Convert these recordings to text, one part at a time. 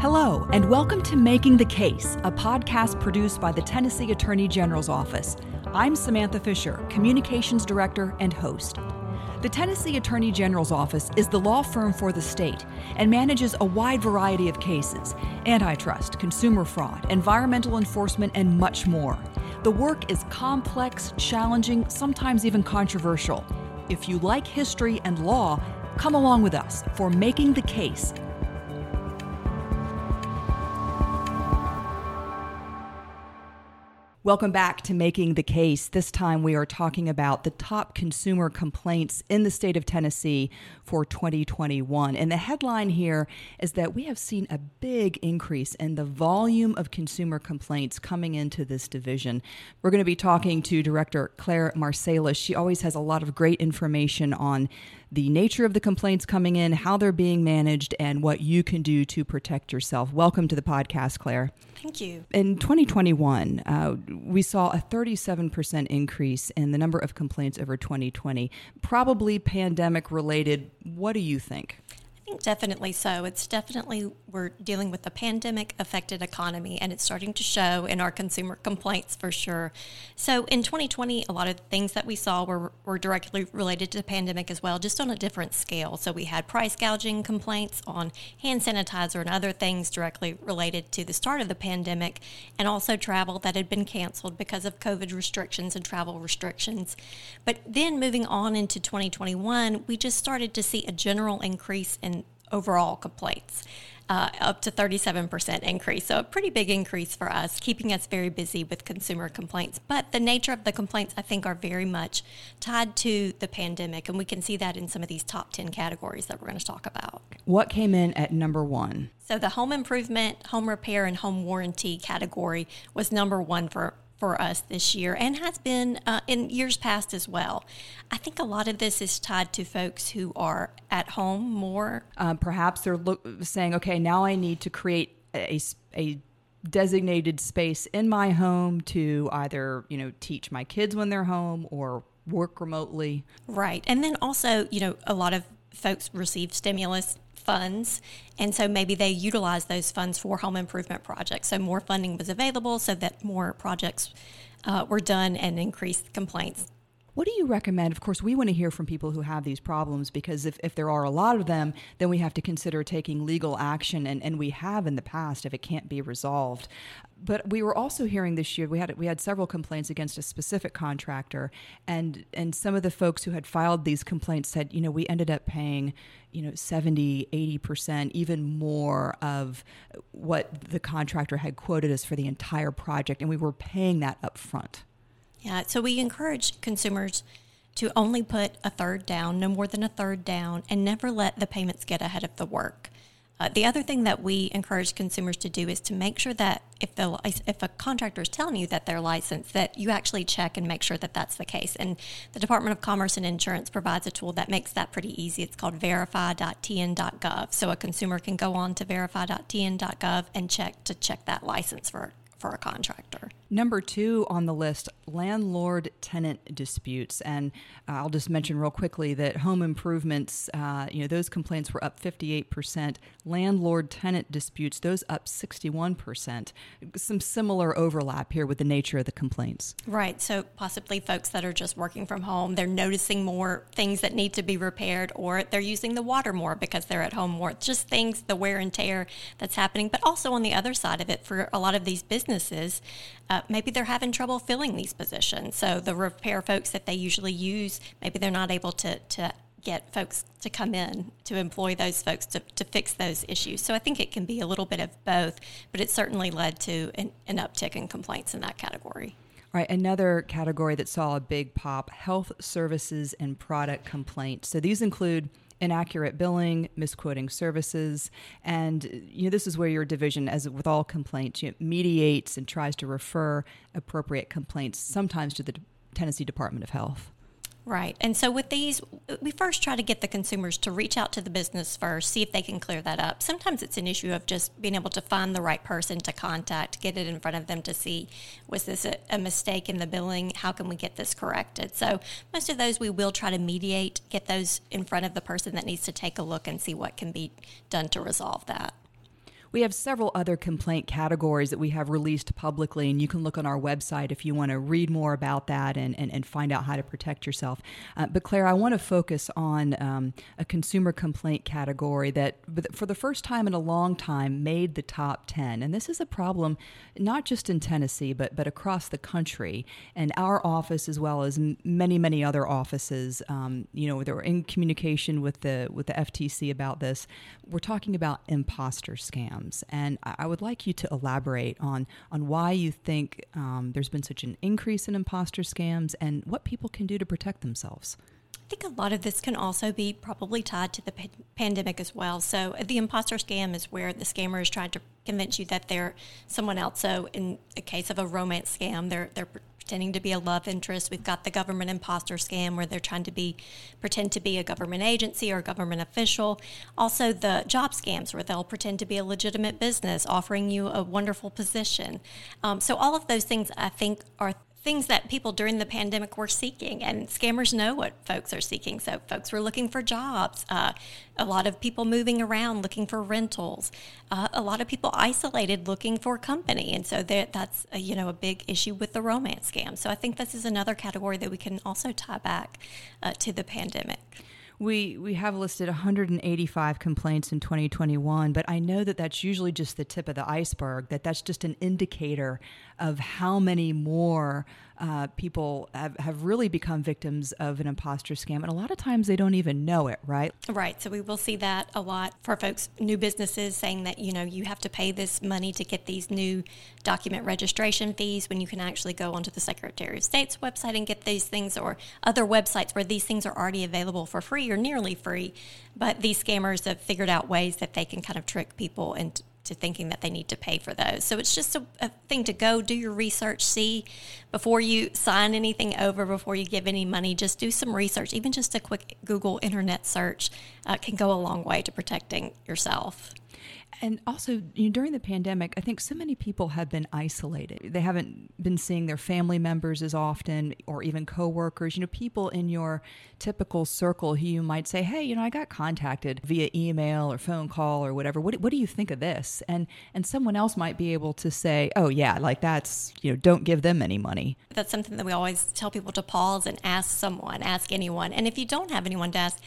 Hello, and welcome to Making the Case, a podcast produced by the Tennessee Attorney General's Office. I'm Samantha Fisher, Communications Director and host. The Tennessee Attorney General's Office is the law firm for the state and manages a wide variety of cases antitrust, consumer fraud, environmental enforcement, and much more. The work is complex, challenging, sometimes even controversial. If you like history and law, come along with us for Making the Case Welcome back to Making the Case. This time we are talking about the top consumer complaints in the state of Tennessee for 2021. And the headline here is that we have seen a big increase in the volume of consumer complaints coming into this division. We're going to be talking to Director Claire Marsalis. She always has a lot of great information on the nature of the complaints coming in, how they're being managed, and what you can do to protect yourself. Welcome to the podcast, Claire. Thank you. In 2021, uh, we saw a 37% increase in the number of complaints over 2020, probably pandemic related. What do you think? I think definitely so. It's definitely we're dealing with a pandemic affected economy and it's starting to show in our consumer complaints for sure. So in 2020, a lot of things that we saw were, were directly related to the pandemic as well, just on a different scale. So we had price gouging complaints on hand sanitizer and other things directly related to the start of the pandemic and also travel that had been canceled because of COVID restrictions and travel restrictions. But then moving on into 2021, we just started to see a general increase in overall complaints. Uh, up to 37% increase. So, a pretty big increase for us, keeping us very busy with consumer complaints. But the nature of the complaints, I think, are very much tied to the pandemic. And we can see that in some of these top 10 categories that we're going to talk about. What came in at number one? So, the home improvement, home repair, and home warranty category was number one for for us this year and has been uh, in years past as well. I think a lot of this is tied to folks who are at home more. Uh, perhaps they're look, saying, okay, now I need to create a, a designated space in my home to either, you know, teach my kids when they're home or work remotely. Right. And then also, you know, a lot of folks receive stimulus funds. And so maybe they utilize those funds for home improvement projects. So more funding was available so that more projects uh, were done and increased complaints. What do you recommend? Of course, we want to hear from people who have these problems because if, if there are a lot of them, then we have to consider taking legal action, and, and we have in the past if it can't be resolved. But we were also hearing this year we had we had several complaints against a specific contractor, and and some of the folks who had filed these complaints said, you know, we ended up paying, you know, 70, 80 percent, even more of what the contractor had quoted us for the entire project, and we were paying that up front. Yeah, so we encourage consumers to only put a third down, no more than a third down, and never let the payments get ahead of the work. Uh, the other thing that we encourage consumers to do is to make sure that if the if a contractor is telling you that they're licensed, that you actually check and make sure that that's the case. And the Department of Commerce and Insurance provides a tool that makes that pretty easy. It's called verify.tn.gov. So a consumer can go on to verify.tn.gov and check to check that license for for a contractor. Number two on the list landlord tenant disputes. And uh, I'll just mention real quickly that home improvements, uh, you know, those complaints were up 58%. Landlord tenant disputes, those up 61%. Some similar overlap here with the nature of the complaints. Right. So possibly folks that are just working from home, they're noticing more things that need to be repaired, or they're using the water more because they're at home more. just things, the wear and tear that's happening. But also on the other side of it, for a lot of these businesses, uh, Uh, maybe they're having trouble filling these positions. So the repair folks that they usually use, maybe they're not able to, to get folks to come in to employ those folks to, to fix those issues. So I think it can be a little bit of both, but it certainly led to an, an uptick in complaints in that category. All right, another category that saw a big pop health services and product complaints. So these include inaccurate billing, misquoting services, and you know this is where your division, as with all complaints, you know, mediates and tries to refer appropriate complaints sometimes to the Tennessee Department of Health. Right. And so with these, we first try to get the consumers to reach out to the business first, see if they can clear that up. Sometimes it's an issue of just being able to find the right person to contact, get it in front of them to see was this a, a mistake in the billing? How can we get this corrected? So most of those we will try to mediate, get those in front of the person that needs to take a look and see what can be done to resolve that. We have several other complaint categories that we have released publicly, and you can look on our website if you want to read more about that and, and, and find out how to protect yourself. Uh, but, Claire, I want to focus on um, a consumer complaint category that, for the first time in a long time, made the top 10. And this is a problem not just in Tennessee, but, but across the country. And our office, as well as many, many other offices, um, you know, they're in communication with the, with the FTC about this. We're talking about imposter scams. And I would like you to elaborate on, on why you think um, there's been such an increase in imposter scams and what people can do to protect themselves. I think a lot of this can also be probably tied to the p- pandemic as well. So, uh, the imposter scam is where the scammer is trying to convince you that they're someone else. So, in a case of a romance scam, they're they're pretending to be a love interest. We've got the government imposter scam where they're trying to be pretend to be a government agency or government official. Also, the job scams where they'll pretend to be a legitimate business offering you a wonderful position. Um, so, all of those things I think are things that people during the pandemic were seeking, and scammers know what folks are seeking. So, folks were looking for jobs, uh, a lot of people moving around looking for rentals, uh, a lot of people isolated looking for company, and so that, that's a, you know a big issue with the romance scam. So, I think this is another category that we can also tie back uh, to the pandemic. We we have listed 185 complaints in 2021, but I know that that's usually just the tip of the iceberg. That that's just an indicator of how many more uh, people have, have really become victims of an imposter scam. And a lot of times they don't even know it, right? Right. So we will see that a lot for folks, new businesses saying that, you know, you have to pay this money to get these new document registration fees when you can actually go onto the Secretary of State's website and get these things or other websites where these things are already available for free or nearly free. But these scammers have figured out ways that they can kind of trick people into thinking that they need to pay for those. So it's just a, a, thing to go do your research, see before you sign anything over, before you give any money, just do some research. Even just a quick Google internet search uh, can go a long way to protecting yourself. And also, you know, during the pandemic, I think so many people have been isolated. They haven't been seeing their family members as often, or even coworkers. You know, people in your typical circle who you might say, "Hey, you know, I got contacted via email or phone call or whatever. What, what do you think of this?" And and someone else might be able to say, "Oh, yeah, like that's you know, don't give them any money." That's something that we always tell people to pause and ask someone, ask anyone. And if you don't have anyone to ask,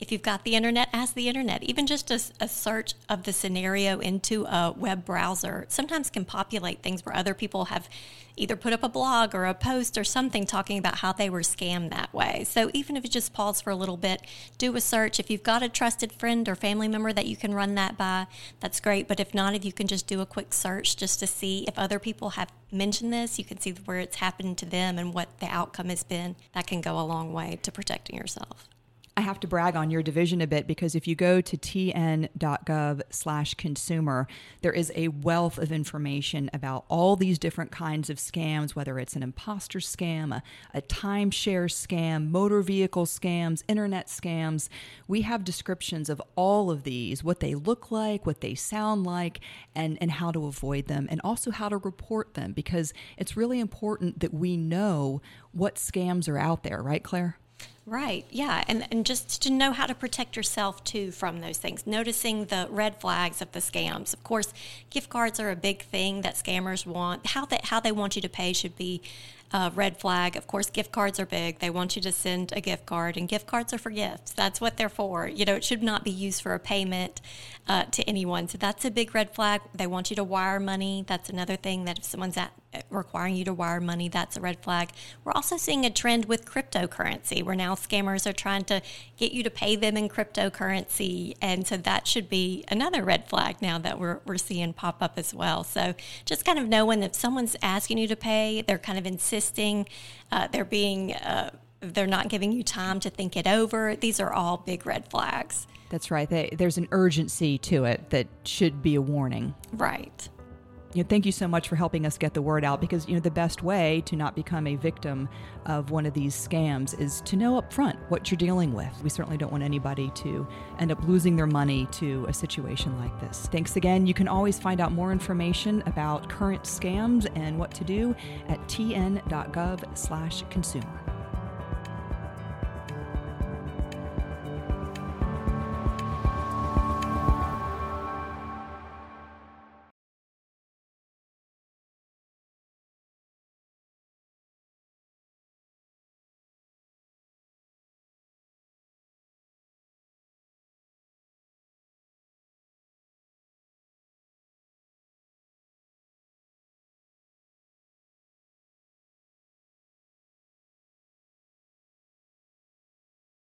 if you've got the internet, ask the internet. Even just a, a, search of the scenario into a web browser sometimes can populate things where other people have either put up a blog or a post or something talking about how they were scammed that way. So even if you just pause for a little bit, do a search. If you've got a trusted friend or family member that you can run that by, that's great. But if not, if you can just do a quick search just to see if other people have mentioned this, you can see where it's happened to them and what the outcome has been. That can go a long way to protecting yourself. I have to brag on your division a bit because if you go to tn.gov slash consumer, there is a wealth of information about all these different kinds of scams, whether it's an imposter scam, a, a timeshare scam, motor vehicle scams, internet scams. We have descriptions of all of these, what they look like, what they sound like, and, and how to avoid them, and also how to report them because it's really important that we know what scams are out there, right, Claire? Right. Yeah. And, and just to know how to protect yourself too from those things, noticing the red flags of the scams. Of course, gift cards are a big thing that scammers want. How they, how they want you to pay should be uh, red flag. Of course, gift cards are big. They want you to send a gift card, and gift cards are for gifts. That's what they're for. You know, it should not be used for a payment uh, to anyone. So that's a big red flag. They want you to wire money. That's another thing that if someone's at, requiring you to wire money, that's a red flag. We're also seeing a trend with cryptocurrency where now scammers are trying to get you to pay them in cryptocurrency. And so that should be another red flag now that we're, we're seeing pop up as well. So just kind of knowing if someone's asking you to pay, they're kind of insisting, uh, they're being, uh, they're not giving you time to think it over. These are all big red flags. That's right. They, there's an urgency to it that should be a warning. Right you know, thank you so much for helping us get the word out because you know the best way to not become a victim of one of these scams is to know up front what you're dealing with. We certainly don't want anybody to end up losing their money to a situation like this. Thanks again. You can always find out more information about current scams and what to do at tn.gov/consumer.